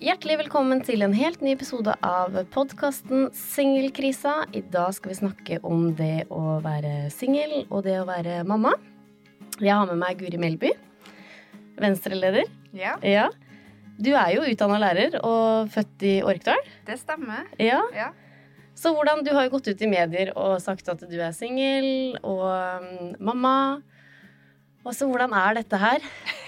Hjertelig velkommen til en helt ny episode av podkasten Singelkrisa. I dag skal vi snakke om det å være singel og det å være mamma. Jeg har med meg Guri Melby, Venstre-leder. Ja, Ja. Du er jo utdanna lærer og født i Orkdal. det stemmer. Ja. Ja. Så hvordan, Du har jo gått ut i medier og sagt at du er singel og um, mamma. Og så hvordan er dette her?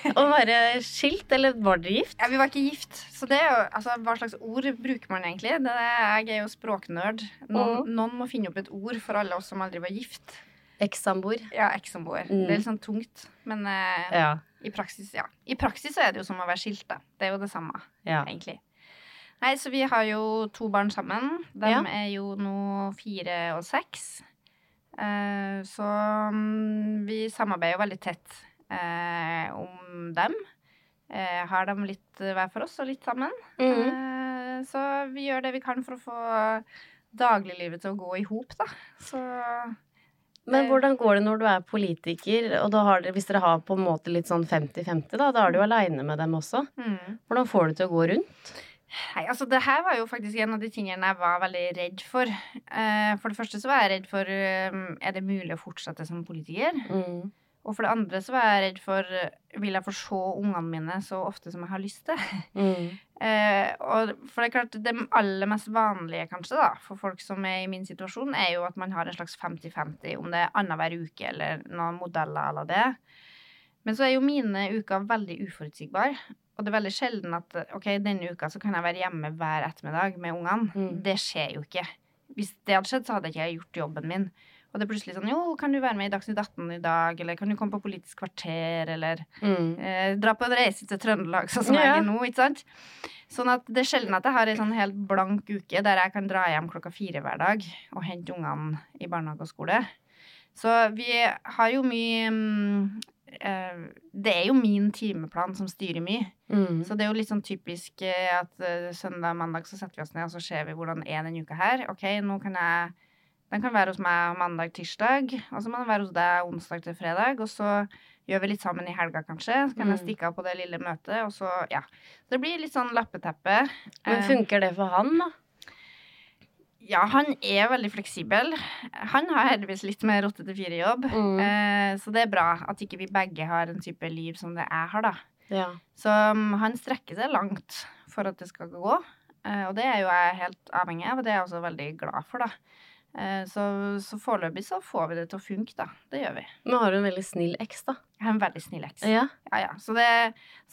Å være skilt, eller var dere gift? ja, vi var ikke gift. Så det er jo, altså, hva slags ord bruker man egentlig? Det er, jeg er jo språknerd. Noen, Mhm. noen må finne opp et ord for alle oss som aldri var gift. Eks-samboer. Ja, ekssamboer. Mm. Det er litt sånn tungt. Men eh, Ja. i praksis, ja. I praksis så er det jo som å være skilt, da. Det er jo det samme, ja. egentlig. Nei, så vi har jo to barn sammen. De Ja. er jo nå fire og seks. Eh, så mm, vi samarbeider jo veldig tett eh, om dem. Eh, har dem litt hver for oss og litt sammen. Mhm. Eh, så vi gjør det vi kan for å få dagliglivet til å gå i hop, da. Så Men Eh. hvordan går det når du er politiker, og dere, hvis dere har på en måte litt sånn 50-50, da, da er du jo aleine med dem også. mm. Hvordan får du til å gå rundt? Nei, altså det her var jo faktisk en av de tingene jeg var veldig redd for. Eh, for det første så var jeg redd for eh, Er det mulig å fortsette som politiker? Mm. Og for det andre så var jeg redd for Vil jeg få se ungene mine så ofte som jeg har lyst til? Mm. Eh, og for det er klart, det aller mest vanlige kanskje da, for folk som er i min situasjon, er jo at man har en slags 50-50, om det er annenhver uke eller noen modeller eller det. Men så er jo mine uker veldig uforutsigbare. Og det er veldig sjelden at ok, denne uka så kan jeg være hjemme hver ettermiddag med ungene. Mm. Det skjer jo ikke. Hvis det hadde skjedd, så hadde jeg ikke gjort jobben min. Og det er plutselig sånn Jo, kan du være med i Dagsnytt 18 i dag? Eller kan du komme på Politisk kvarter? Eller Mm. eh, dra på en reise til Trøndelag, sånn som Ja. jeg er nå. ikke sant? Sånn at det er sjelden at jeg har ei sånn helt blank uke der jeg kan dra hjem klokka fire hver dag og hente ungene i barnehage og skole. Så vi har jo mye mm, eh, Det er jo min timeplan som styrer mye. Mm. Så det er jo litt sånn typisk eh, at søndag søndag mandag så setter vi oss ned og så ser vi hvordan er denne uka her. Ok, nå kan jeg Den kan være hos meg mandag-tirsdag, og så må den være hos deg onsdag til fredag. Og så gjør vi litt sammen i helga, kanskje. Så kan jeg Mm. stikke av på det lille møtet, og så ja. Så det blir litt sånn lappeteppe. Men Eh, funker det for han, da? Ja, han er veldig fleksibel. Han har heldigvis litt mer åtte til fire-jobb. Mm. Eh, så det er bra at ikke vi begge har en type liv som det jeg har, da. Ja. Så um, han strekker seg langt for at det skal gå. Eh, og det er jo jeg helt avhengig av, og det er jeg også veldig glad for, da. Eh, så, så foreløpig så får vi det til å funke, da. Det gjør vi. Nå har du en veldig snill eks, da. Jeg har en veldig snill eks. Ja. Ja, ja. Så det,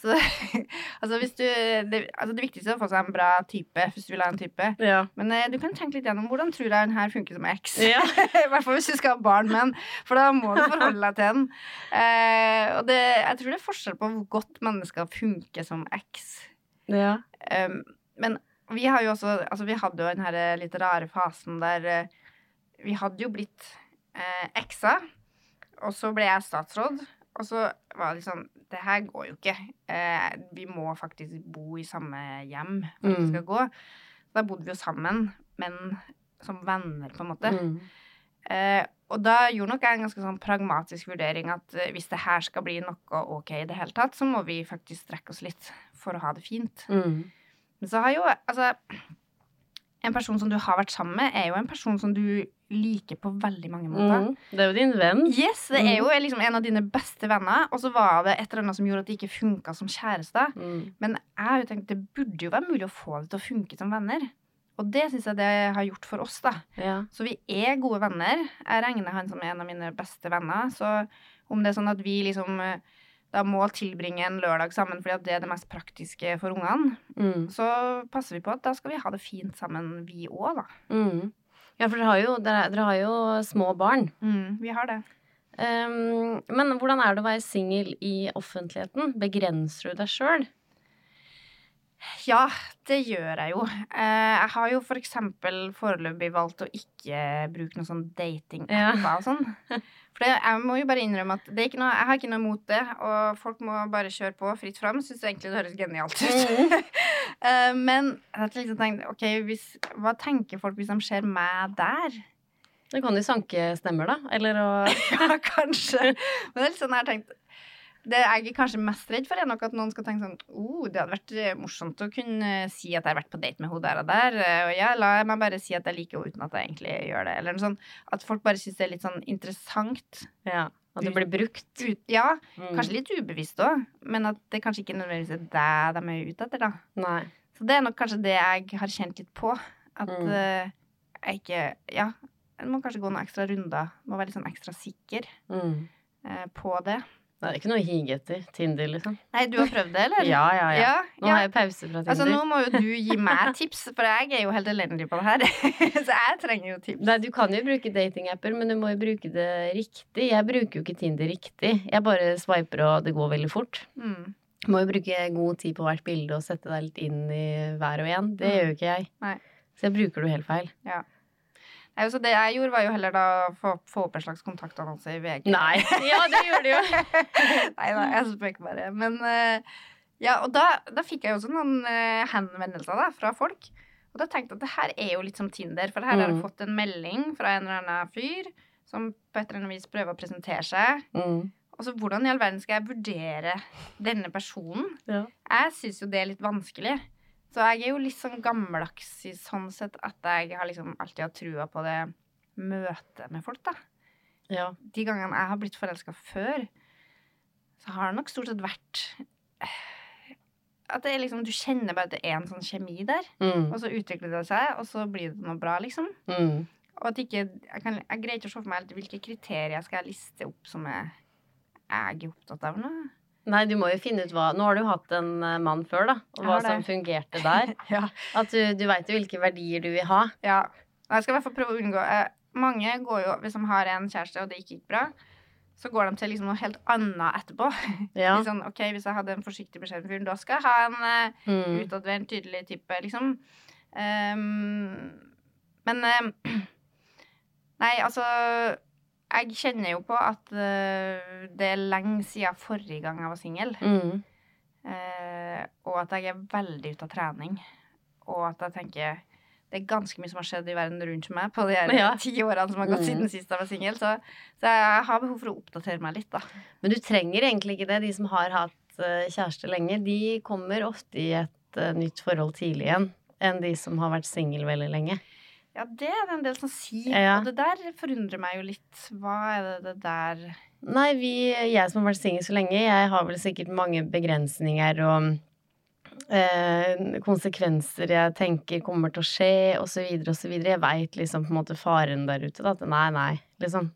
så Altså, hvis du det, altså det viktigste er å få seg en bra type, hvis du vil ha en type. Ja. Men eh, du kan tenke litt gjennom hvordan tror jeg den her funker som eks. Ja. I hvert fall hvis du skal ha barn med den, for da må du forholde deg til den. Eh, og det, jeg tror det er forskjell på hvor godt mennesker funker som eks. ja. Um, men vi har jo også Altså, vi hadde jo den her eh, litt rare fasen der Vi hadde jo blitt eh, eksa, og så ble jeg statsråd. Og så var det liksom Det her går jo ikke. Eh, vi må faktisk bo i samme hjem for at det Mm. skal gå. Da bodde vi jo sammen, men som venner, på en måte. Mm. Eh, og da gjorde nok jeg en ganske sånn pragmatisk vurdering at eh, hvis det her skal bli noe ok i det hele tatt, så må vi faktisk strekke oss litt for å ha det fint. Mm. Men så har jo altså En person som du har vært sammen med, er jo en person som du liker på veldig mange måter. Mm. Det er jo din venn. Yes, det er jo liksom en av dine beste venner, og så var det et eller annet som gjorde at det ikke funka som kjærester. Mm. Men jeg har jo tenkt det burde jo være mulig å få det til å funke som venner. Og det syns jeg det har gjort for oss, da. Ja. Så vi er gode venner. Jeg regner han som en av mine beste venner. Så om det er sånn at vi liksom eh, da må tilbringe en lørdag sammen fordi det er det mest praktiske for ungene, Mm. så passer vi på at da skal vi ha det fint sammen, vi òg, da. Mm. Ja, for dere har jo, dere, dere har jo små barn. Mm, vi har det. Um, men hvordan er det å være singel i offentligheten? Begrenser du deg sjøl? Ja, det gjør jeg jo. Eh, jeg har jo for eksempel foreløpig valgt å ikke bruke noen sånn datingapper Ja. og sånn. For det, jeg må jo bare innrømme at det er ikke noe, jeg har ikke noe imot det, og folk må bare kjøre på fritt fram. Syns egentlig det høres genialt ut. Mm. men jeg har liksom tenkt, ok, hvis, hva tenker folk hvis de ser meg der? Da kan de sanke stemmer, da. Eller å Ja, kanskje. Men det er litt sånn jeg har tenkt Det jeg er kanskje mest redd for, er nok at noen skal tenke sånn oh, det hadde vært eh, morsomt å kunne si at jeg har vært på date med henne der og der. eh, Og ja, la meg bare si at jeg liker henne uten at jeg egentlig gjør det. Eller noe sånt. At folk bare syns det er litt sånn interessant. Ja, at det blir brukt. Ut, ja, Mm. kanskje litt ubevisst òg, men at det kanskje ikke nødvendigvis er det de er ute etter, da. Nei. Så det er nok kanskje det jeg har kjent litt på. At Mm. uh, jeg ikke Ja, jeg må kanskje gå noen ekstra runder. Må være litt sånn ekstra sikker Mm. uh, på det. Det er ikke noe å hige etter. Tinder, liksom. Nei, du har prøvd det, eller? Ja, ja, ja. ja, Nå ja. har jeg pause fra Tinder. Altså, nå må jo du gi meg tips, for jeg er jo helt elendig på det her. Så jeg trenger jo tips. Nei, du kan jo bruke datingapper, men du må jo bruke det riktig. Jeg bruker jo ikke Tinder riktig. Jeg bare swiper, og det går veldig fort. Mm. Du må jo bruke god tid på hvert bilde og sette deg litt inn i hver og en. Det Mm. gjør jo ikke jeg. Nei. Så jeg bruker det jo helt feil. Nei, så det jeg gjorde, var jo heller da få, få opp en slags kontaktannonse i VG. Nei! Ja, det gjorde du jo. Nei da, jeg spøker bare. Men eh, ja, og da, da fikk jeg jo også noen eh, henvendelser da, fra folk. Og da tenkte jeg at det her er jo litt som Tinder, for her har jeg Mm. fått en melding fra en eller annen fyr som på et eller annet vis prøver å presentere seg. Mm. Og så hvordan i all verden skal jeg vurdere denne personen? Ja. Jeg syns jo det er litt vanskelig. Så jeg er jo litt sånn gammeldags i sånn sett at jeg har liksom alltid hatt trua på det møtet med folk, da. ja. De gangene jeg har blitt forelska før, så har det nok stort sett vært eh, at det er liksom, Du kjenner bare at det er en sånn kjemi der, Mm. og så utvikler det seg, og så blir det noe bra, liksom. Mm. Og at ikke, jeg, kan, jeg greier ikke å se for meg hvilke kriterier skal jeg liste opp som jeg, jeg er opptatt av nå. Nei, du må jo finne ut hva Nå har du hatt en eh, mann før, da. Og hva som fungerte der. Ja. At du, du veit jo hvilke verdier du vil ha. Ja. og Jeg skal i hvert fall prøve å unngå eh, Mange går jo, hvis de har en kjæreste og det ikke gikk bra, så går de til liksom noe helt annet etterpå. Ja. Sånn, ok, Hvis jeg hadde en forsiktig beskjeden fyren, da skal jeg ha en eh, Mm. utadvendt, tydelig type, liksom. Um, men eh, Nei, altså Jeg kjenner jo på at uh, det er lenge siden forrige gang jeg var singel. Mm. Uh, og at jeg er veldig ute av trening. Og at jeg tenker det er ganske mye som har skjedd i verden rundt meg på de Ja. ti årene som har gått Mm. siden sist jeg var singel. Så, så jeg har behov for å oppdatere meg litt, da. Men du trenger egentlig ikke det. De som har hatt uh, kjæreste lenge, de kommer ofte i et nytt forhold tidlig igjen enn de som har vært singel veldig lenge. Ja, det er det en del som sier. Ja. Og det der forundrer meg jo litt. Hva er det det der Nei, vi, jeg som har vært singel så lenge, jeg har vel sikkert mange begrensninger og eh, konsekvenser jeg tenker kommer til å skje, osv., osv. Jeg veit liksom på en måte faren der ute, da. At nei, nei, liksom.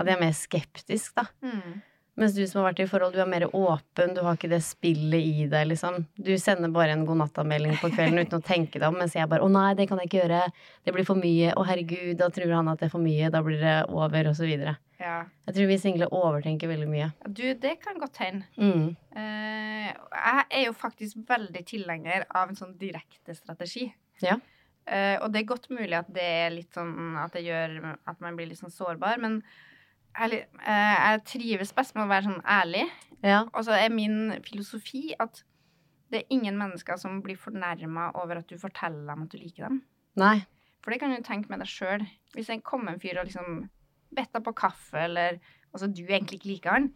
At jeg er mer skeptisk, da. hmm. Mens du som har vært i forhold, du er mer åpen, du har ikke det spillet i deg, liksom. Du sender bare en godnatta-melding på kvelden uten å tenke deg om, mens jeg bare 'Å nei, det kan jeg ikke gjøre. Det blir for mye. Å herregud, da tror han at det er for mye. Da blir det over, og så videre. Ja. Jeg tror vi single overtenker veldig mye. Du, det kan godt hende. Mm. Uh, jeg er jo faktisk veldig tilhenger av en sånn direkte strategi. Ja. Uh, og det er godt mulig at det er litt sånn at det gjør at man blir litt sånn sårbar, men ærlig, eh, jeg trives best med å være sånn ærlig. Ja. Og så er min filosofi at det er ingen mennesker som blir fornærma over at du forteller dem at du liker dem. Nei. For det kan du tenke med deg sjøl. Hvis det kommer en fyr og liksom bedt deg på kaffe, eller Altså, du egentlig ikke liker han,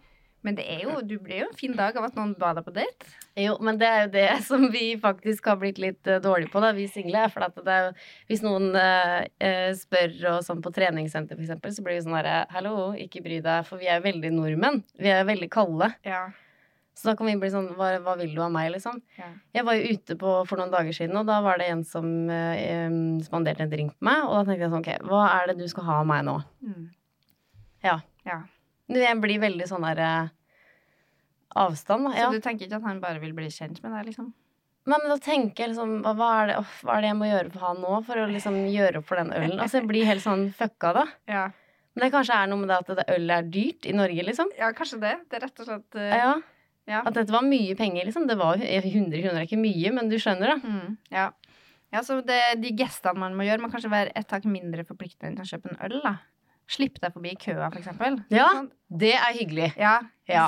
men det er jo, du blir jo en fin dag av at noen ba deg på date. Jo, men det er jo det som vi faktisk har blitt litt uh, dårlige på, da, vi single. For at det er Hvis noen uh, eh, spør og sånn på treningssenter, for eksempel, så blir vi sånn herre Hallo, ikke bry deg, for vi er veldig nordmenn. Vi er veldig kalde. Ja. Så da kan vi bli sånn Hva, hva vil du av meg, liksom? Ja. Jeg var jo ute på, for noen dager siden, og da var det en som eh, spanderte en drink på meg. Og da tenkte jeg sånn, ok, hva er det du skal ha av meg nå? Mm. Ja. Ja. Du, Jeg blir veldig sånn der eh, avstand, da. Så du tenker ikke at han bare vil bli kjent med deg, liksom? Nei, men da tenker jeg liksom hva, hva, er det, oh, hva er det jeg må gjøre for han nå, for å liksom gjøre opp for den ølen? Altså, jeg blir helt sånn fucka da. Ja. Men det kanskje er noe med det at det ølet er dyrt i Norge, liksom. ja, kanskje det. Det er rett og slett uh... Ja. ja. At dette var mye penger, liksom. Det var 100 kroner er ikke mye, men du skjønner, da. Mm, ja. ja, så det, de gestene man må gjøre, må kanskje være et tak mindre forpliktende enn å kjøpe en øl, da. Slipp deg forbi køa, for eksempel. Ja, det er hyggelig. Ja, Ja.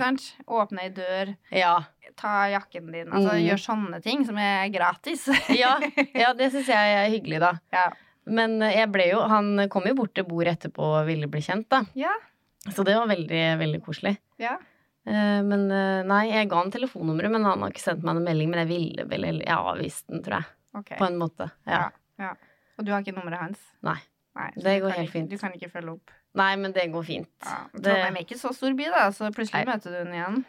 Åpne ei dør, Ja. ta jakken din. Altså Mm. gjør sånne ting som er gratis. Ja, ja det syns jeg er hyggelig, da. ja. Men eh, jeg ble jo Han kom jo bort til bordet etterpå og ville bli kjent, da. Ja. Så det var veldig, veldig koselig. ja. Eh, Men eh, nei, jeg ga han telefonnummeret, men han har ikke sendt meg noen melding. Men jeg ville vel Jeg avviste den, tror jeg. Okay. På en måte. Ja. Ja. Og du har ikke nummeret hans? Nei. Nei, Det går helt ikke, fint. Du kan ikke følge opp? Nei, men det går fint. Ja. Det, Trondheim er ikke så stor by, da, så plutselig Nei. møter du den igjen.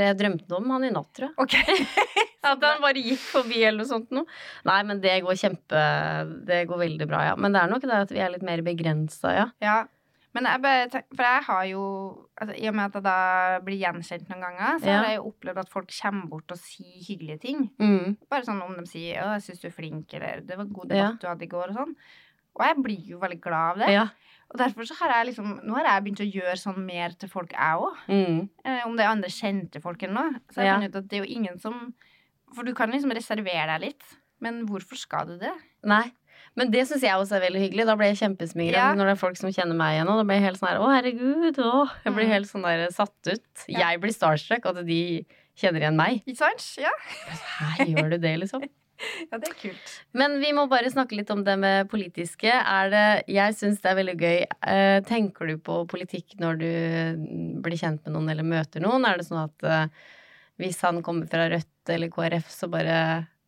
jeg drømte om han i natt, tror jeg. Okay. At han bare gikk forbi eller noe sånt noe. Nei, men det går kjempe Det går veldig bra, ja. Men det er nok det at vi er litt mer begrensa, ja. Ja. Men jeg bare tenker, For jeg har jo altså, I og med at jeg da blir gjenkjent noen ganger, så Ja. har jeg jo opplevd at folk kommer bort og sier hyggelige ting. Mm. Bare sånn om de sier 'Å, jeg syns du er flink', eller 'Det var en god Ja. debatt du hadde i går', og sånn. Og jeg blir jo veldig glad av det. Ja. Og derfor så har jeg liksom Nå har jeg begynt å gjøre sånn mer til folk, jeg òg. Mm. Eh, om det er andre kjente folk eller noe. Så jeg Ja. funnet ut at det er jo ingen som For du kan liksom reservere deg litt. Men hvorfor skal du det? Nei. Men det syns jeg også er veldig hyggelig. Da blir jeg kjempesmigra Ja. når det er folk som kjenner meg igjen. Og da blir jeg helt sånn her Å, herregud. Å. Jeg blir Mm. helt sånn der satt ut. Ja. Jeg blir starstruck, at de kjenner igjen meg. Ikke sant? Ja. Her gjør du det, liksom. ja, det er kult. Men vi må bare snakke litt om det med politiske. Er det, jeg syns det er veldig gøy. Eh, tenker du på politikk når du blir kjent med noen eller møter noen? Er det sånn at eh, hvis han kommer fra Rødt eller KrF, så bare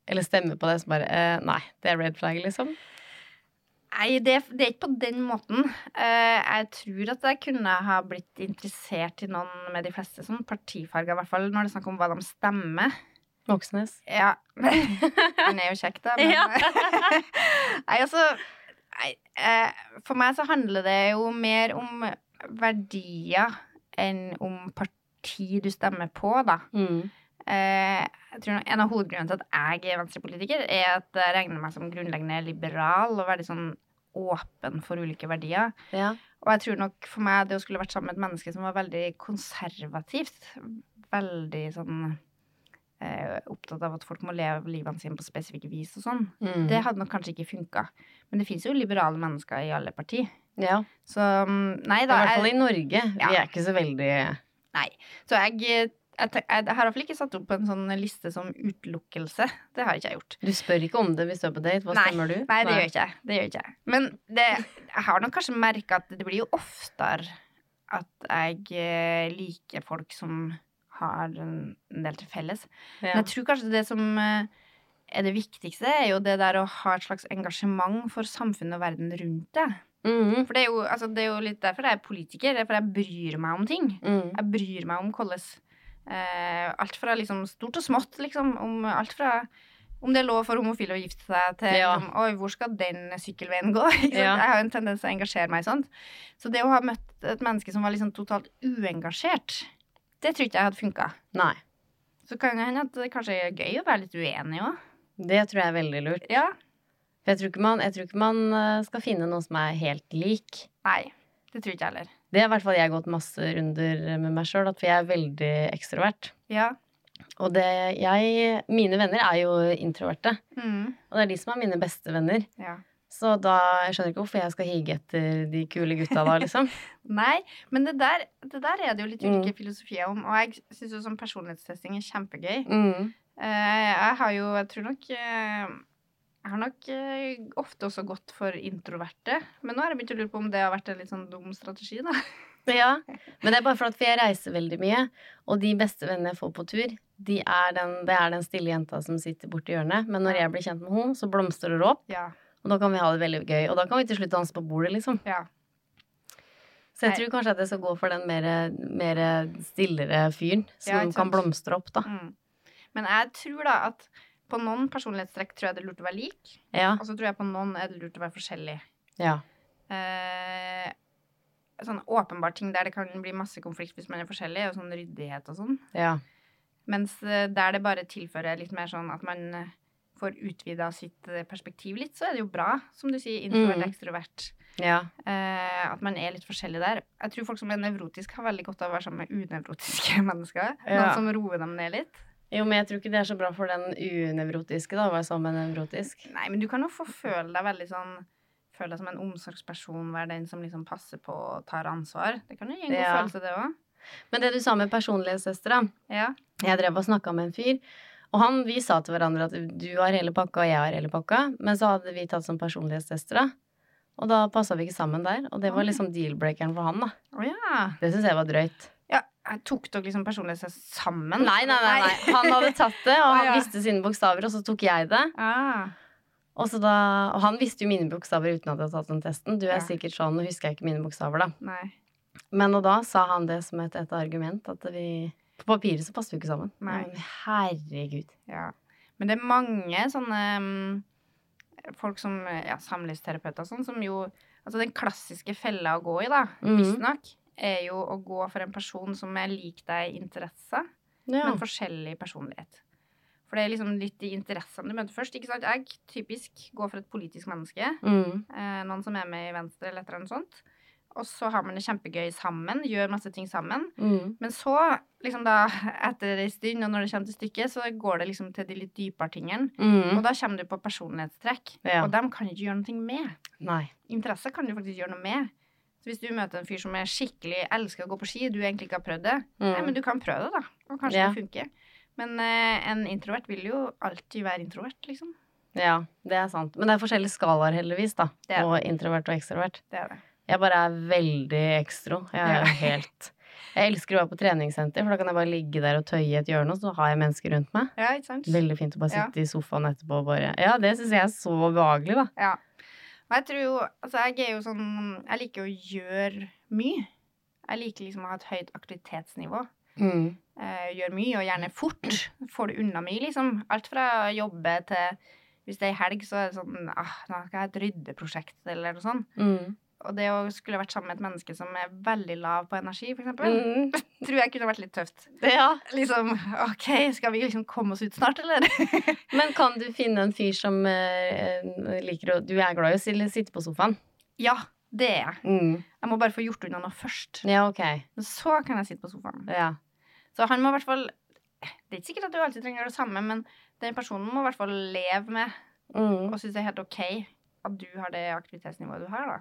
Eller stemmer på det, så bare eh, Nei, det er red flag, liksom. Nei, det, det er ikke på den måten. Jeg tror at jeg kunne ha blitt interessert i noen med de fleste sånn partifarger, i hvert fall når det er snakk om hva de stemmer. Moxnes. Ja. Han er jo kjekk, da. Men... Ja. nei, altså eh, For meg så handler det jo mer om verdier enn om parti du stemmer på, da. Mm. Eh, jeg tror En av hovedgrunnene til at jeg er venstrepolitiker, er at jeg regner meg som grunnleggende liberal og veldig sånn åpen for ulike verdier. Ja. Og jeg tror nok for meg det å skulle vært sammen med et menneske som var veldig konservativt, veldig sånn eh, opptatt av at folk må leve livene sine på spesifikke vis og sånn, Mm. det hadde nok kanskje ikke funka. Men det fins jo liberale mennesker i alle partier. ja. Så nei da. I hvert fall i Norge. Ja. Vi er ikke så veldig Så jeg, jeg, jeg, jeg har iallfall ikke satt opp en sånn liste som utelukkelse. Det har ikke jeg gjort. Du spør ikke om det hvis du er på date. Hva Nei, stemmer du? Nei, det gjør ikke jeg. Det gjør ikke jeg. Men det, jeg har nok kanskje merka at det blir jo oftere at jeg eh, liker folk som har en del til felles. Men jeg tror kanskje det som eh, er det viktigste, er jo det der å ha et slags engasjement for samfunnet og verden rundt deg. Mm. For det er jo, altså, det er jo litt derfor jeg er politiker. Det er fordi jeg bryr meg om ting. Mm. Jeg bryr meg om hvordan eh, Alt fra liksom stort og smått, liksom. Om alt fra om det er lov for homofile å gifte seg, til Ja. liksom, Oi, hvor skal den sykkelveien gå? Ja. Jeg har jo en tendens til å engasjere meg i sånt. Så det å ha møtt et menneske som var liksom totalt uengasjert, det tror ikke jeg hadde funka. Nei. Så kan det hende at det kanskje er gøy å være litt uenig òg. Det tror jeg er veldig lurt. Ja. For jeg tror ikke man, jeg tror ikke man eh, skal finne noe som er helt lik. Nei, det tror ikke jeg heller. Det har i hvert fall jeg gått masse runder med meg sjøl, for jeg er veldig ekstrovert. Ja. Og det jeg Mine venner er jo introverte, Mm. og det er de som er mine beste venner. ja. Så da jeg skjønner ikke hvorfor jeg skal hige etter de kule gutta da, liksom. Nei, men det der, det der er det jo litt Mm. ulike filosofier om. Og jeg syns jo sånn personlighetstesting er kjempegøy. Mm. Eh, jeg har jo, jeg tror nok eh, Jeg har nok eh, ofte også gått for introverte. Men nå har jeg begynt å lure på om det har vært en litt sånn dum strategi, da. Ja, men det er bare for at jeg reiser veldig mye, og de beste vennene jeg får på tur, de er den, det er den stille jenta som sitter borti hjørnet. Men når jeg blir kjent med henne, så blomstrer det opp, Ja. Og da kan vi ha det veldig gøy. Og da kan vi til slutt danse på bordet, liksom. ja. Så jeg Nei. tror kanskje at jeg skal gå for den mer, mer stillere fyren, som Ja, kan blomstre opp, da. Mm. Men jeg tror da at på noen personlighetstrekk tror jeg det er lurt å være lik. Ja. Og så tror jeg på noen er det lurt å være forskjellig. Ja. Eh, sånn åpenbar ting der det kan bli masse konflikt hvis man er forskjellig, og sånn ryddighet og sånn. ja. Mens eh, der det bare tilfører litt mer sånn at man eh, får utvida sitt eh, perspektiv litt, så er det jo bra, som du sier, introvert, Mm. ekstrovert. Ja. Eh, at man er litt forskjellig der. Jeg tror folk som er nevrotiske, har veldig godt av å være sammen med unevrotiske mennesker. Ja. Noen som roer dem ned litt. Jo, men jeg tror ikke det er så bra for den unevrotiske, da, å være sammen med en nevrotisk. Nei, men du kan jo få føle deg veldig sånn Føle deg som en omsorgsperson, være den som liksom passer på og tar ansvar. Det kan jo gi en god Ja. følelse, det òg. Men det du sa med personlighetstester, da. Ja. Jeg drev og snakka med en fyr, og han, vi sa til hverandre at du har hele pakka, og jeg har hele pakka. Men så hadde vi tatt som personlighetstester, da. Og da passa vi ikke sammen der. Og det var liksom deal-breakeren for han, da. Oh, ja. Det syns jeg var drøyt. ja. jeg Tok dere liksom personlighetstest sammen? Nei, nei, nei. nei. Han hadde tatt det, og han visste sine bokstaver, og så tok jeg det. Ah. Og, så da, og han visste jo mine bokstaver uten at jeg hadde tatt den testen. Du er Ja. sikkert sånn, nå husker jeg ikke mine bokstaver, da. Nei. Men og da sa han det som et, et argument, at vi På papiret så passer vi ikke sammen. Nei. Men herregud. Ja. Men det er mange sånne um, folk som ja, samlivsterapeuter og sånn, som jo Altså den klassiske fella å gå i, da, Mhm. visstnok, er jo å gå for en person som er lik deg i interesse, Ja. men forskjellig personlighet. For det er liksom litt de interessene du møter først. ikke sant? Jeg typisk går for et politisk menneske. Mm. Eh, noen som er med i Venstre eller et eller annet sånt. Og så har man det kjempegøy sammen, gjør masse ting sammen. Mm. Men så, liksom da, etter ei stund, og når det kommer til stykket, så går det liksom til de litt dypere tingene. Mm. Og da kommer du på personlighetstrekk. Ja. Og dem kan du ikke gjøre noe med. Nei. Interesse kan du faktisk gjøre noe med. Så hvis du møter en fyr som er skikkelig elsker å gå på ski, du egentlig ikke har prøvd det, Mm. nei, men du kan prøve det, da. Og kanskje Ja. det funker. Men eh, en introvert vil jo alltid være introvert, liksom. Ja, det er sant. Men det er forskjellige skalaer, heldigvis, da. Det Og introvert og ekstrovert. Det er det. Jeg bare er veldig ekstro. Jeg er helt Jeg elsker å være på treningssenter, for da kan jeg bare ligge der og tøye et hjørne, og så har jeg mennesker rundt meg. Ja, ikke sant? Veldig fint å bare Ja. sitte i sofaen etterpå og bare Ja, det syns jeg er så behagelig, da. Ja. Men jeg tror jo Altså, jeg er jo sånn Jeg liker å gjøre mye. Jeg liker liksom å ha et høyt aktivitetsnivå. Mm. Eh, gjør mye, og gjerne fort. Får du unna mye, liksom. Alt fra jobbe til Hvis det er helg, så er det sånn ah, Nå skal jeg ha et ryddeprosjekt, eller noe sånt. Mm. Og det å skulle vært sammen med et menneske som er veldig lav på energi, eksempel, Mm. tror jeg kunne vært litt tøft. Ja. Liksom OK, skal vi liksom komme oss ut snart, eller? Men kan du finne en fyr som uh, liker å Du er glad i å sitte på sofaen? ja, det er jeg. Mm. Jeg må bare få gjort unna noe først. Ja, ok. Så kan jeg sitte på sofaen. Ja. Så han må i hvert fall Det er ikke sikkert at du alltid trenger det samme, men den personen må i hvert fall leve med Mm. og synes det er helt OK at du har det aktivitetsnivået du har, da.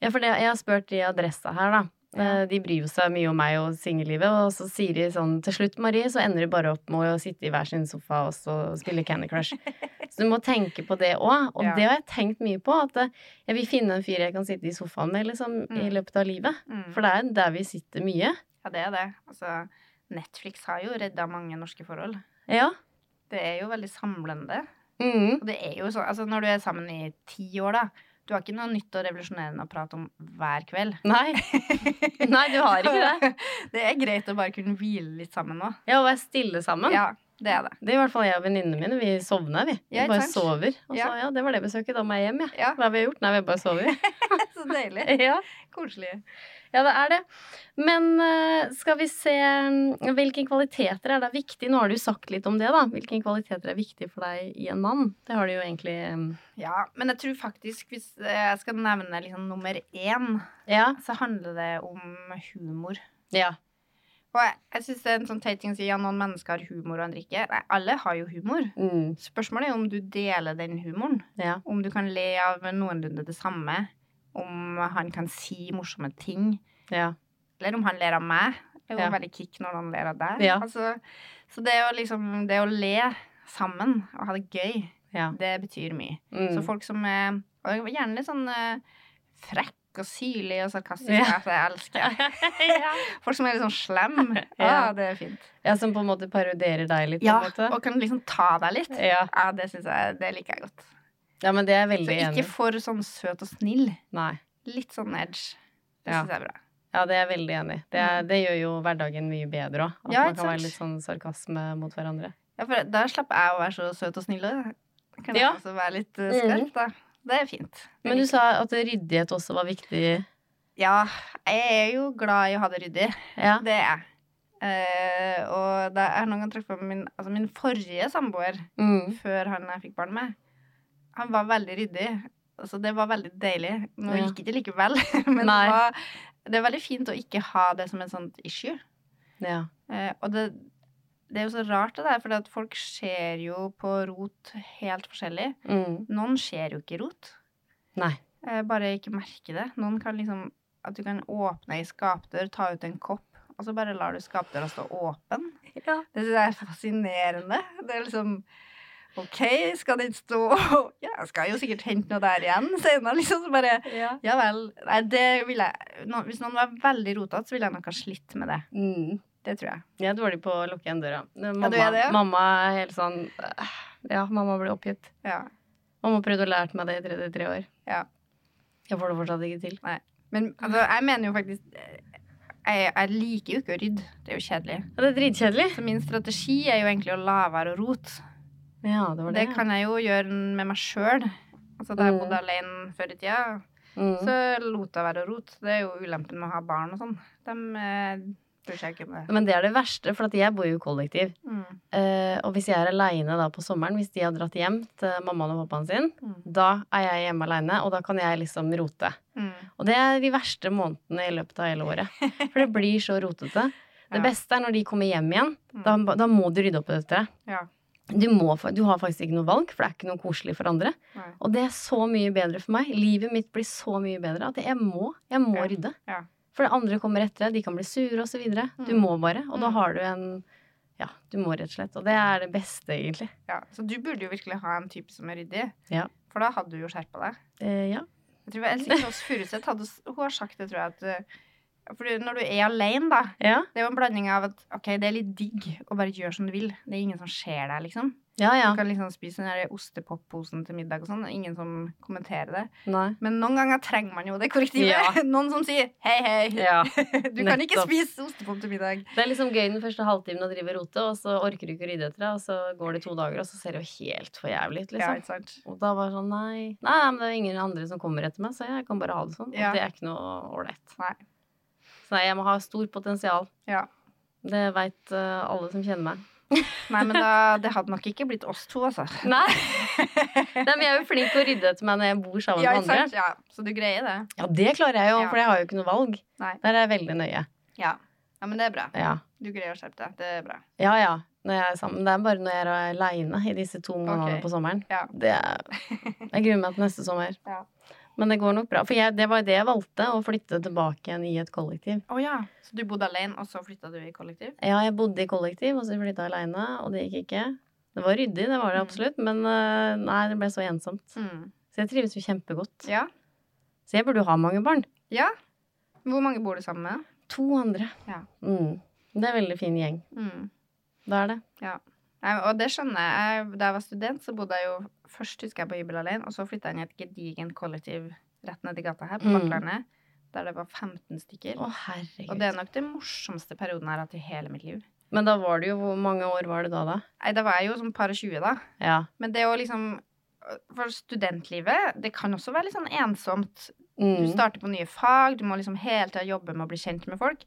Ja, for det, jeg har spurt i Adressa her, da. Ja. Eh, De bryr seg mye om meg og singellivet, og så sier de sånn til slutt, Marie, så ender de bare opp med å sitte i hver sin sofa og så spille Candy Crush. Så du må tenke på det òg, og Ja. det har jeg tenkt mye på. At eh, jeg vil finne en fyr jeg kan sitte i sofaen med liksom, i Mm. løpet av livet. Mm. For det er der vi sitter mye. Ja, det er det. Altså, Netflix har jo redda mange norske forhold. Ja. Det er jo veldig samlende. Mm. Og det er jo sånn, altså Når du er sammen i ti år, da Du har ikke noe nytt og revolusjonerende å prate om hver kveld. Nei. Nei, du har ikke det. Det er greit å bare kunne hvile litt sammen nå. Ja, og være stille sammen. Ja, det er det. Det er i hvert fall jeg og venninnene mine. Vi sovner, vi. Vi Ja, ikke bare sant? sover. Og så, Ja. ja, det var det besøket. Da må jeg hjem, jeg. Ja. Hva har vi gjort? Nei, vi bare sovet. Så deilig. ja. Koselig. ja, det er det. Men eh, skal vi se mm, Hvilke kvaliteter er da viktig? Nå har du sagt litt om det, da. Hvilke kvaliteter er viktig for deg i en mann? Det har du jo egentlig mm, Ja, men jeg tror faktisk, hvis jeg skal nevne liksom nummer én, Ja. så handler det om humor. Ja. Og jeg, jeg syns det er en sånn teit ting å si ja, noen mennesker har humor og andre ikke. Nei, alle har jo humor. Mm. Spørsmålet er om du deler den humoren. ja. Om du kan le av noenlunde det samme. Om han kan si morsomme ting. Ja. Eller om han ler av meg. Det er jo Ja. veldig kick når han ler av deg. Ja. Altså, så det å liksom Det å le sammen og ha det gøy, ja. det betyr mye. Mm. Så folk som er gjerne litt sånn uh, frekk og syrlig og sarkastisk. Ja. Altså, jeg elsker ja. Folk som er litt sånn slem. Ja, Ja. det er fint. ja, som på en måte parodierer deg litt, på Ja, og kan liksom ta deg litt. Ja. Ja, det jeg Det liker jeg godt. Ja, men det er jeg veldig enig ikke for sånn søt og snill. Nei. Litt sånn edge. Det Ja. synes jeg er bra. Ja, det er jeg veldig enig i. Det, er- det gjør jo hverdagen mye bedre òg. At Mm. Ja, man kan kan være litt sånn sarkasme mot hverandre. Ja, for da slapper jeg å være så søt og snill. Da kan jeg Ja. også være litt eh, skarp, da. Det er fint. Det Men du sa at ryddighet også var viktig. Ja, jeg er jo glad i å ha det ryddig. Ja. Det er jeg. Uh, og da jeg har noen gang truffet på min, altså min forrige samboer Mm. før han jeg fikk barn med. Han var veldig ryddig. Altså, det var veldig deilig. Nå Ja. gikk ikke likevel, men det, var, det er veldig fint å ikke ha det som en sånt issue. Ja. Eh, og det, det er jo så rart det der, for folk ser jo på rot helt forskjellig. Mm. Noen ser jo ikke rot. Nei. Eh, bare ikke merke det. Noen kan liksom At du kan åpne ei skapdør, ta ut en kopp, og så bare lar du skapdøra stå åpen. Ja. Det synes jeg er fascinerende. Det er liksom OK, skal den stå Ja, jeg skal jo sikkert hente noe der igjen senere, liksom. Så bare Ja. Ja vel. Nei, det ville jeg Hvis noen var veldig rotete, så ville jeg nok ha slitt med det. Mm. Det tror jeg. Jeg er dårlig på å lukke igjen døra. Mamma, du er det, ja? mamma er helt sånn øh, Ja, mamma blir oppgitt. Ja. Mamma prøvde å lære meg det i 33 år. Ja. Jeg får det fortsatt ikke til. Men altså, jeg mener jo faktisk eh, jeg, jeg liker jo ikke å rydde. Det er jo kjedelig. Ja, det er dritkjedelig. Så min strategi er jo egentlig å la være å rote. Ja, det var det. Det kan jeg jo gjøre med meg sjøl. Altså, da jeg Mm. bodde alene før i tida, mm. så lot jeg være å rote. Det er jo ulempen med å ha barn og sånn. De eh, bryr seg ikke om det. Men det er det verste, for jeg bor jo i kollektiv. Mm. Eh, og hvis jeg er aleine da på sommeren, hvis de har dratt hjem til mammaen og pappaen sin, Mm. da er jeg hjemme aleine, og da kan jeg liksom rote. Mm. Og det er de verste månedene i løpet av hele året. For det blir så rotete. Det beste er når de kommer hjem igjen. Mm. Da, da må du rydde opp etter det. Ja. Du, må, du har faktisk ikke noe valg, for det er ikke noe koselig for andre. Nei. Og det er så mye bedre for meg. Livet mitt blir så mye bedre at jeg må, jeg må Ja. rydde. Ja. For det andre kommer etter de kan bli sure osv. Du Mm. må bare. Og da Mm. har du en Ja, du må rett og slett. Og det er det beste, egentlig. Ja. Så du burde jo virkelig ha en type som er ryddig. Ja. For da hadde du jo skjerpa deg. Eh, ja. Jeg tror Else Kåss Furuseth Hun har sagt det, tror jeg, at eh, For når du er alene, da Ja, Det er jo en blanding av at OK, det er litt digg å bare gjøre som du vil. Det er ingen som ser deg, liksom. ja. ja. Du kan liksom spise den der ostepopposen til middag og sånn. Ingen som kommenterer det. Nei. Men noen ganger trenger man jo det korrektivet. Ja. Noen som sier hei, hei. Du kan ikke spise ostepop til middag. Det er liksom gøy den første halvtimen å drive rote, og så orker du ikke å rydde etter deg, og så går det to dager, og så ser det jo helt for jævlig ut, Ja, liksom. Og da var det sånn nei, nei, men det er ingen andre som kommer etter meg, så jeg kan bare ha det sånn. Og det er ikke noe ålreit. Nei. Jeg må ha stor potensial. Ja. Det veit alle som kjenner meg. Nei, men da, det hadde nok ikke blitt oss to, altså. Nei. nei, men jeg er jo flink til å rydde etter meg når jeg bor sammen Ja, med andre. Ja, så du greier det? Ja, det klarer jeg jo, Ja. for jeg har jo ikke noe valg. Nei. Der er jeg veldig nøye. Ja. ja, men det er bra. Ja. Du greier å skjerpe deg. Det er bra. Ja, ja. Når jeg er sammen. Det er bare når jeg er aleine i disse to månedene okay. på sommeren. Ja. Det er, jeg gruer meg til neste sommer. Ja. Men det går nok bra. For jeg, det var det jeg valgte, å flytte tilbake igjen i et kollektiv. Oh, ja. Så du bodde alene, og så flytta du i kollektiv? Ja, jeg bodde i kollektiv, og så flytta jeg aleine, og det gikk ikke. Det var ryddig, det var det Mm. absolutt, men øh, nei, det ble så ensomt. Mm. Så jeg trives jo kjempegodt. Ja. Så jeg burde jo ha mange barn. ja. Hvor mange bor du sammen med? To andre. Ja. Mm. Det er en veldig fin gjeng. Mm. Det er det. Nei, og det skjønner jeg. Da jeg var student, så bodde jeg jo først husker jeg på hybel alene, og så flytta jeg inn i et gedigent kollektiv rett nedi gata her, på Mm. Bakklandet, der det var 15 stykker. Å, herregud. Og det er nok den morsomste perioden jeg har hatt i hele mitt liv. Men da var det jo Hvor mange år var det da, da? Nei, da var jeg jo som par og 20, da. Ja. Men det å liksom For studentlivet, det kan også være litt sånn ensomt. Du Mm. starter på nye fag, du må liksom hele tida jobbe med å bli kjent med folk.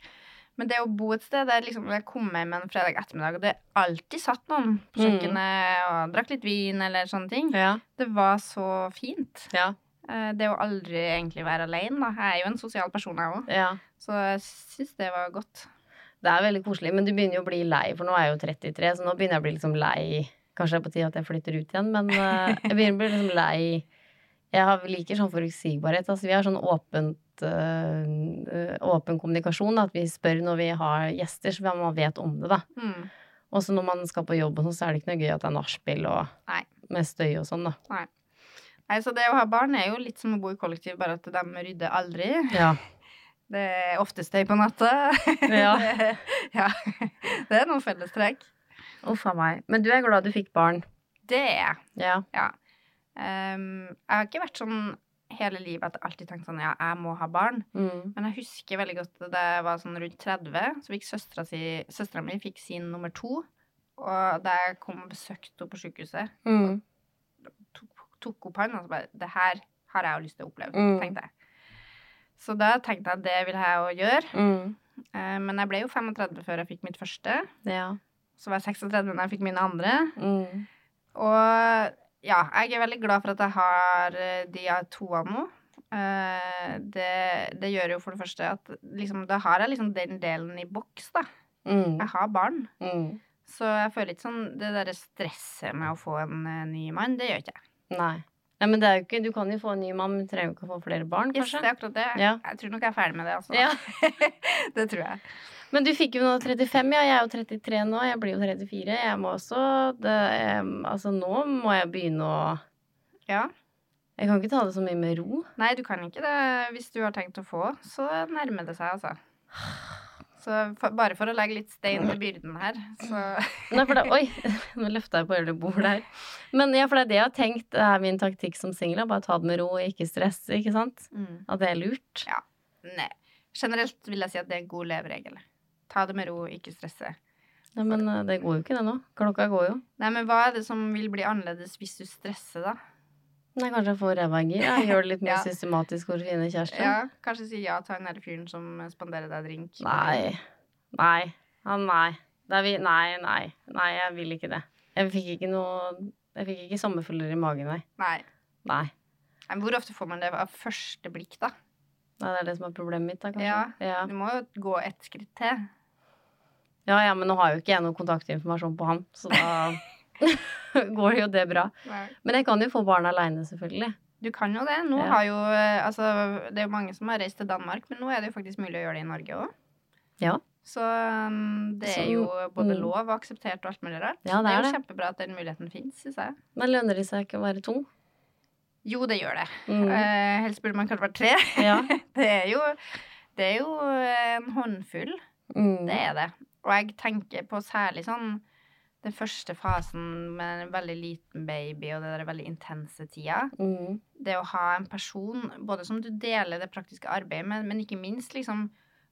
Men det å bo et sted der liksom, jeg kom hjem en fredag ettermiddag, og det alltid satt noen på Mm. kjøkkenet og drakk litt vin eller sånne ting, Ja. det var så fint. Ja. Eh, Det å aldri egentlig være alene, da. Jeg er jo en sosial person, jeg òg. ja. Så jeg syns det var godt. Det er veldig koselig, men du begynner jo å bli lei, for nå er jeg jo 33, så nå begynner jeg å bli liksom lei. Kanskje det er på tide at jeg flytter ut igjen, men eh, jeg begynner å bli liksom lei. Jeg liker sånn forutsigbarhet. Altså, vi har sånn åpent øh, åpen kommunikasjon. At vi spør når vi har gjester, så man vet om det, da. Mm. Og så når man skal på jobb og sånn, så er det ikke noe gøy at det er nachspiel og Nei. med støy og sånn, da. Nei, så det å ha barn er jo litt som å bo i kollektiv, bare at de rydder aldri. Ja. Det er ofte støy på natta. Ja. det, ja. det er noen fellestrekk. Uff a meg. Men du er glad du fikk barn? Det er jeg. Ja. Um, jeg har ikke vært sånn hele livet at jeg alltid tenkte sånn ja, jeg må ha barn. Mm. Men jeg husker veldig godt da jeg var sånn rundt 30, så fikk søstera si Søstera mi fikk sin nummer to. Og da jeg kom og besøkte henne på sykehuset, Mm. tok, tok opp han og så bare Det her har jeg jo lyst til å oppleve, Mm. tenkte jeg. Så da tenkte jeg at det vil jeg jo gjøre. Mm. Eh, men jeg ble jo 35 før jeg fikk mitt første. Ja. Så var jeg 36 når jeg fikk mine andre. Mm. Og ja, jeg er veldig glad for at jeg har de jeg toene nå. Eh, det, det gjør jo for det første at liksom, da har jeg liksom den delen i boks, da. Mm. Jeg har barn. Mm. Så jeg føler ikke sånn Det derre stresset med å få en eh, ny mann, det gjør ikke jeg. Nei. Nei, men ikke, Du kan jo få en ny mann, men trenger jo ikke å få flere barn, Yes, kanskje? det er akkurat det. Ja. Jeg tror nok jeg er ferdig med det, altså. Ja. det tror jeg. Men du fikk jo nå 35, ja. Jeg er jo 33 nå. Jeg blir jo 34. Jeg må også det, jeg, Altså, nå må jeg begynne å Ja. Jeg kan ikke ta det så mye med ro. Nei, du kan ikke det. Hvis du har tenkt å få, så nærmer det seg, altså. Så for, bare for å legge litt stein i byrden her, så Nei, for det, oi, nå løfta jeg på hele bordet her. Men ja, for det er det jeg har tenkt det er min taktikk som singel. Bare ta det med ro, ikke stresse, ikke sant? mm. At det er lurt. Ja. Nei. Generelt vil jeg si at det er en god leveregel. Ta det med ro, ikke stresse. Nei, men eh, det går jo ikke, det nå. Klokka går jo. Nei, men hva er det som vil bli annerledes hvis du stresser, da? Nei, kanskje jeg får ræva i gir. Gjør det litt mer Ja. systematisk for å finne kjæreste. Ja, Kanskje si ja til han derre fyren som spanderer deg drink? Nei. Nei. Han, nei. Det vi, nei, nei. Nei, jeg vil ikke det. Jeg fikk ikke noe Jeg fikk ikke sommerfugler i magen, nei. Nei. Nei. Nei, Men hvor ofte får man det av første blikk, da? Nei, Det er det som er problemet mitt, da, kanskje. Ja. Ja. Du må jo gå ett skritt til. ja, ja, men nå har jo ikke jeg noe kontaktinformasjon på han, så da går jo det bra. Men jeg kan jo få barn aleine, selvfølgelig. Du kan jo det. Nå Ja. har jo eh, Altså, det er jo mange som har reist til Danmark, men nå er det jo faktisk mulig å gjøre det i Norge òg. Ja. Så um, det er jo både mm. lov og akseptert og alt mulig rart. Ja, det er jo det. kjempebra at den muligheten fins, syns jeg. Men lønner det seg ikke å være to? Jo, det gjør det. Mm. Eh, helst burde man kanskje vært tre. Ja. det er jo Det er jo en håndfull. Mm. Det er det. Og jeg tenker på særlig sånn den første fasen med en veldig liten baby og det der veldig intense tida. Mm. Det å ha en person både som du deler det praktiske arbeidet med, men ikke minst liksom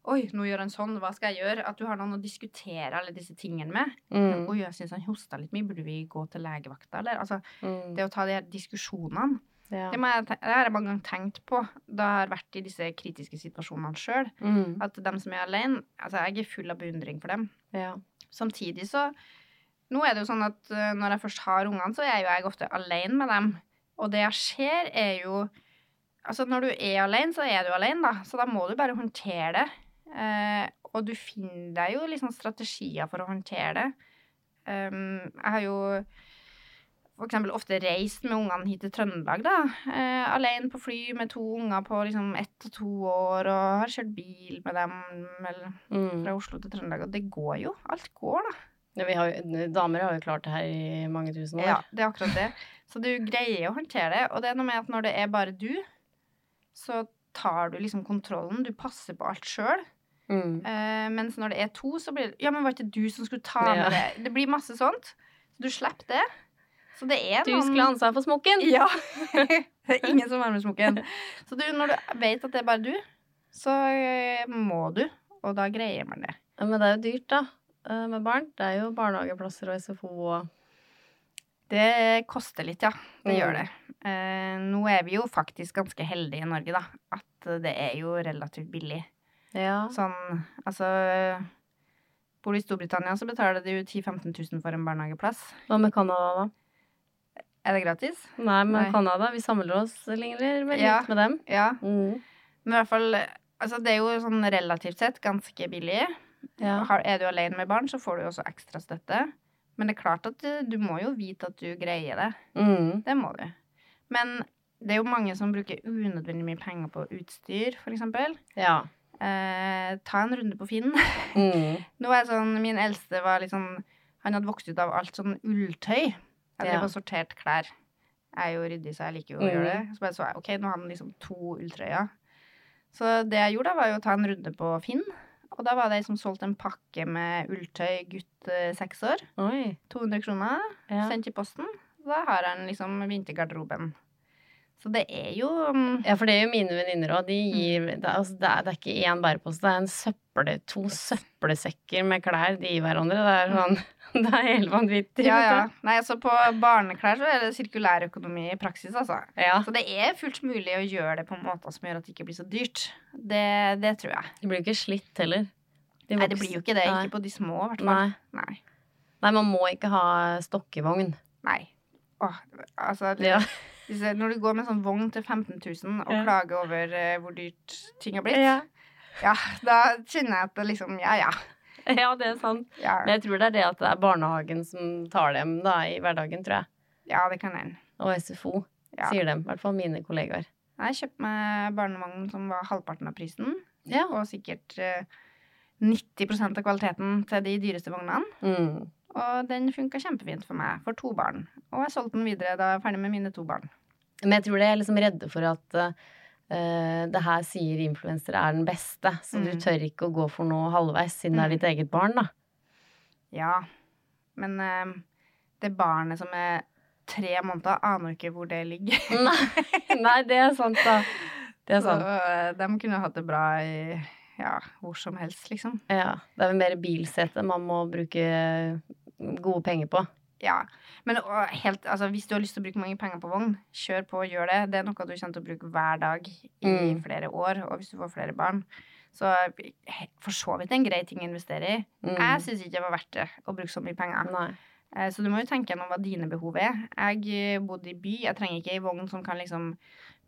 Oi, nå gjør han sånn, hva skal jeg gjøre? At du har noen å diskutere alle disse tingene med. Mm. Oi, jeg syns han hosta litt mye, burde vi gå til legevakta, eller? Altså, Mm. det å ta de her diskusjonene. Ja. Det, jeg, det har jeg mange ganger tenkt på da jeg har vært i disse kritiske situasjonene sjøl. Mm. At dem som er alene Altså, jeg er full av beundring for dem. ja. Samtidig så Nå er det jo sånn at eh, når jeg først har ungene, så er jo jeg ofte alene med dem. Og det jeg ser, er jo Altså, når du er alene, så er du alene, da. Så da må du bare håndtere det. Eh, og du finner deg jo liksom strategier for å håndtere det. Um, jeg har jo for eksempel ofte reist med ungene hit til Trøndelag, da. Eh, alene på fly med to unger på liksom ett og to år, og har kjørt bil med dem eller, Mm. fra Oslo til Trøndelag. Og det går jo. Alt går, da. Ja vi har jo, damer har jo klart det her i mange tusen år. Ja, det er akkurat det. Så du greier å håndtere det. Og det er noe med at når det er bare du, så tar du liksom kontrollen. Du passer på alt sjøl. Mm. Uh, mens når det er to, så blir det Ja, men var ikke du som skulle ta Ja. med det? Det blir masse sånt. Så du slipper det. Så det er Du noen skulle ha ansvar for smokken! Ja. det er ingen som har med smokken. Så du, når du vet at det er bare du, så eh, må du. Og da greier man det. Ja, men det er jo dyrt, da, med barn. Det er jo barnehageplasser og SFO og Det koster litt, ja. Det Mm. gjør det. Eh, nå er vi jo faktisk ganske heldige i Norge, da. At det er jo relativt billig. Ja. Sånn, altså Bor du i Storbritannia, så betaler du 10 000-15 000 for en barnehageplass. Hva med Canada, da? Er det gratis? Nei, men Nei. Canada, vi samler oss lenger med, Ja. med dem. Ja. Mm. Men i hvert fall Altså, det er jo sånn relativt sett ganske billig. Ja. Er du alene med barn, så får du også ekstra støtte. Men det er klart at du, du må jo vite at du greier det. Mm. Det må du. Men det er jo mange som bruker unødvendig mye penger på utstyr, eksempel. Ja. Eh, ta en runde på Finn. Mm. Nå er sånn, Min eldste var litt sånn Han hadde vokst ut av alt sånn ulltøy. Jeg drev Ja. og sortert klær. Jeg er jo ryddig, så jeg liker jo å Mm. gjøre det. Så bare så jeg, ok, nå har han liksom to ulltrøyer. Så det jeg gjorde, da, var jo å ta en runde på Finn. Og da var det ei som solgte en pakke med ulltøy gutt eh, seks år. Oi. 200 kroner. Ja. Sendt i posten. Da har han liksom vintergarderoben. Så det er jo mm, ja, for det er jo mine venninner òg. De gir det er, altså, det, er, det er ikke én bærepose, det er en søppel, to søppelsekker med klær de gir hverandre. Det er sånn Det er helt vanvittig. Ja, ja. Nei, altså på barneklær så er det sirkulærøkonomi i praksis, altså. ja. Så det er fullt mulig å gjøre det på en måte som gjør at det ikke blir så dyrt. Det, det tror jeg. Det blir jo ikke slitt heller. De Nei, det blir jo ikke det. Nei. Ikke på de små, i hvert fall. Nei. Nei. Nei, man må ikke ha stokkevogn. Nei. Åh, altså, Ja. hvis når du går med sånn vogn til 15 000 og klager over uh, hvor dyrt ting har blitt, Ja. ja, da kjenner jeg at det liksom Ja, ja. ja, det er sant. Ja, Men jeg tror det er det at det er barnehagen som tar dem da, i hverdagen, tror jeg. ja det kan hende. Og SFO, Ja. sier dem. I hvert fall mine kollegaer. Jeg kjøpte meg barnevogn som var halvparten av prisen, Ja. og sikkert eh, 90% av kvaliteten til de dyreste vognene. Mm. Og den funka kjempefint for meg, for to barn. Og jeg solgte den videre da jeg var ferdig med mine to barn. Men jeg tror de er liksom redde for at eh, det her sier influensere er den beste, så du Mm. tør ikke å gå for noe halvveis siden det er Mm. ditt eget barn, da. Ja, men uh, det barnet som er tre måneder, aner ikke hvor det ligger. Nei, nei, det er sant, da. Det er Så sant. eh, de kunne hatt det bra i ja, hvor som helst, liksom. Ja, det er vel mer bilsete man må bruke gode penger på. Ja, men helt, altså, hvis du har lyst til å bruke mange penger på vogn, kjør på gjør det. Det er noe du kommer til å bruke hver dag i Mm. flere år, og hvis du får flere barn. Så for så vidt en grei ting å investere i. Mm. Jeg syns ikke det var verdt det å bruke så mye penger. Nei. Eh, Så du må jo tenke gjennom hva dine behov er. Jeg eh, bodde i by. Jeg trenger ikke ei vogn som kan liksom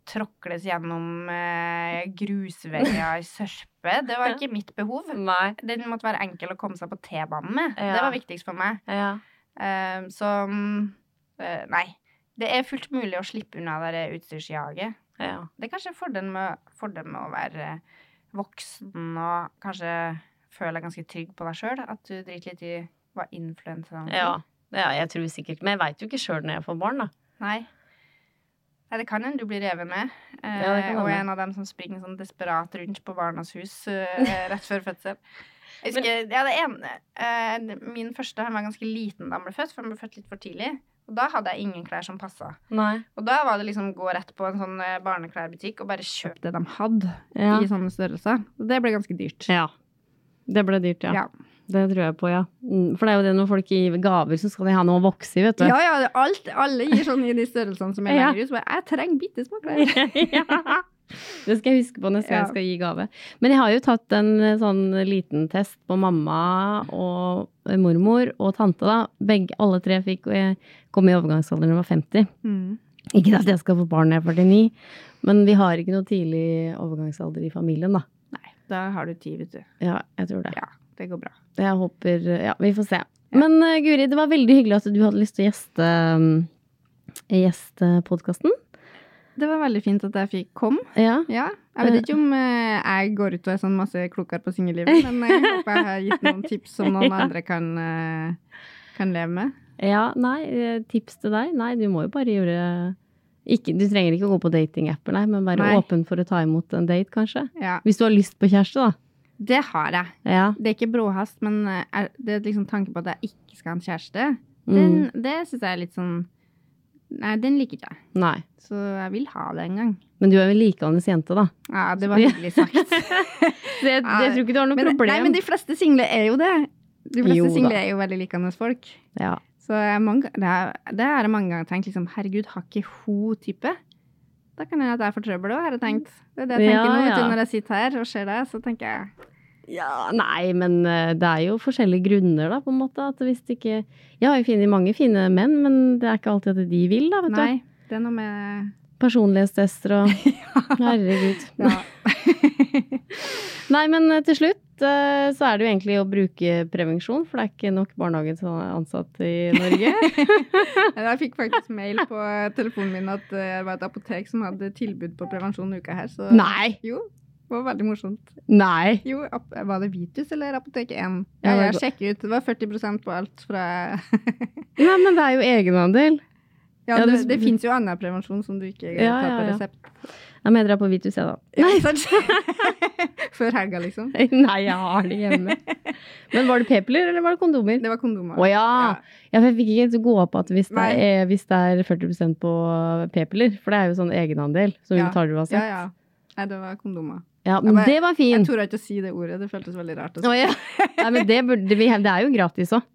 tråkles gjennom eh, grusveier i sørpe. Det var ikke mitt behov. Nei. Den måtte være enkel å komme seg på T-banen med. Ja. Det var viktigst for meg. Ja. Eh, så eh, nei. Det er fullt mulig å slippe unna det utstyrsjaget. ja. Det er kanskje fordelen med, fordelen med å være voksen og kanskje føle deg ganske trygg på deg sjøl. At du driter litt i hva influenserne Ja. ja, jeg tror sikkert Men jeg veit jo ikke sjøl når jeg får barn, da. Nei. Nei, det kan hende du blir revet med. Eh, Ja, og en av dem som springer sånn desperat rundt på Barnas hus eh, rett før fødsel. Jeg husker, ja, det ene, eh, min første han var ganske liten da han ble født, for han ble født litt for tidlig. Og da hadde jeg ingen klær som passa. Og da var det liksom gå rett på en sånn eh, barneklærbutikk og bare kjøpe det de hadde Ja. i sånne størrelser. Og det ble ganske dyrt. ja. Det ble dyrt, ja. Ja. Det tror jeg på, ja. Mm, For det er jo det når folk gir gaver, så skal de ha noe å vokse i, vet du. Ja, ja, alt, alle gir sånn i de størrelsene som er Ja. lenger ut. Så bare, jeg trenger bitte små klær. ja. Det skal jeg huske på neste gang jeg skal gi gave. Men jeg har jo tatt en eh, sånn liten test på mamma og mormor og tante, da. Begge, alle tre fikk eh, komme i overgangsalderen da jeg var 50. Mm. Ikke at jeg skal få barn når jeg er 49, men vi har ikke noe tidlig overgangsalder i familien, da. Nei, da har du tid, vet du. Ja, jeg tror det. Ja, det går bra. Jeg håper Ja, vi får se. Men eh, Guri, det var veldig hyggelig at du hadde lyst til å gjeste, um, gjeste podkasten. Det var veldig fint at jeg fikk komme. Ja. Ja, jeg vet ikke om eh, jeg går ut og er sånn masse klokere på singellivet, men jeg håper jeg har gitt noen tips som noen andre kan, eh, kan leve med. ja, nei, eh, tips til deg? Nei, du må jo bare gjøre ikke, Du trenger ikke å gå på datingapper, nei, men være Nei. åpen for å ta imot en date, kanskje. Ja, Hvis du har lyst på kjæreste, da. det har jeg. Ja. Det er ikke bråhast, men eh, er, det er liksom tanken på at jeg ikke skal ha en kjæreste. Mm. Den, det syns jeg er litt sånn Nei, den liker ikke jeg. Nei. Så jeg vil ha det en gang. Men du er vel likandes jente, da. Ja, det var hyggelig sagt. det, jeg, jeg tror ikke du har noe men, problem. Nei, men de fleste single er jo det. De fleste Jo da. single er jo veldig likende folk. Ja. Så mange, det, har jeg mange ganger tenkt liksom, herregud, har ikke hun type? Da kan hende at jeg får trøbbel òg, har jeg tenkt. Det er det jeg tenker Ja, nå, ja. når jeg sitter her og ser deg, så tenker jeg Ja, nei, men eh, det er jo forskjellige grunner, da, på en måte. At hvis det ikke Jeg har jo funnet mange fine menn, men det er ikke alltid at de vil, da, vet du. Nei, det er noe med Personlighetstester og Herregud. ja. Nei, men eh, til slutt eh, så er det jo egentlig å bruke prevensjon, for det er ikke nok barnehageansatte i Norge. Jeg fikk faktisk mail på telefonen min at det var et apotek som hadde tilbud på prevensjon uka her. Så Nei! jo, var veldig morsomt. Nei! Jo, var det Vitus eller Apotek 1? Ja, jeg sjekker ut. Det var 40% på alt fra Nei, men det er jo egenandel. Ja, det, det fins jo annen prevensjon som du ikke tar på ja, ja. resept. Da må jeg dra på Vitus, jeg, da. Nei? Før helga, liksom. Nei, jeg har det hjemme. Men var det p-piller, eller var det kondomer? Det var kondomer. Å ja. ja! Jeg fikk ikke gå opp at hvis det, er, hvis det er 40% på p-piller, for det er jo sånn egenandel som Ja. vi betaler uansett. Ja, ja. Nei, det var kondomer. Ja, men men det var fin. Jeg torde ikke å si det ordet. Det føltes veldig rart. å ja. Nei, men det, burde det er jo gratis òg.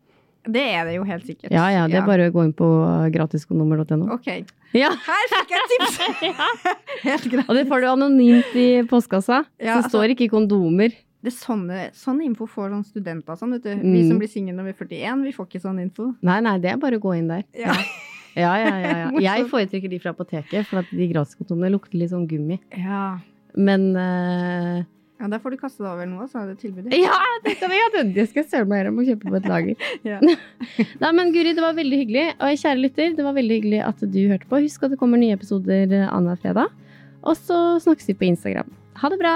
Det er det jo helt sikkert. Ja, ja, det er bare å gå inn på gratiskonummer.no. OK. Ja. Her fikk jeg tips! helt greit. Og det får du anonymt i postkassa. Ja, så altså- står ikke kondomer det er sånne, sånn info får sånne studenter sånn, vet du. Vi Mm. som blir single når vi er 41, vi får ikke sånn info. Nei, nei, det er bare å gå inn der. Ja. Ja, ja, ja. ja. Jeg foretrekker de fra apoteket, for at de gratiskondomene lukter litt sånn gummi. ja. Men uh, Ja, der får du kaste deg over noe, så er det tilbudet. Ja, det! Det skal jeg søren meg gjøre. Må kjøpe på et lager. Ja. Nei, men Guri, det var veldig hyggelig. Og kjære lytter, det var veldig hyggelig at du hørte på. Husk at det kommer nye episoder eh, annenhver fredag. Og så snakkes vi på Instagram. Ha det bra!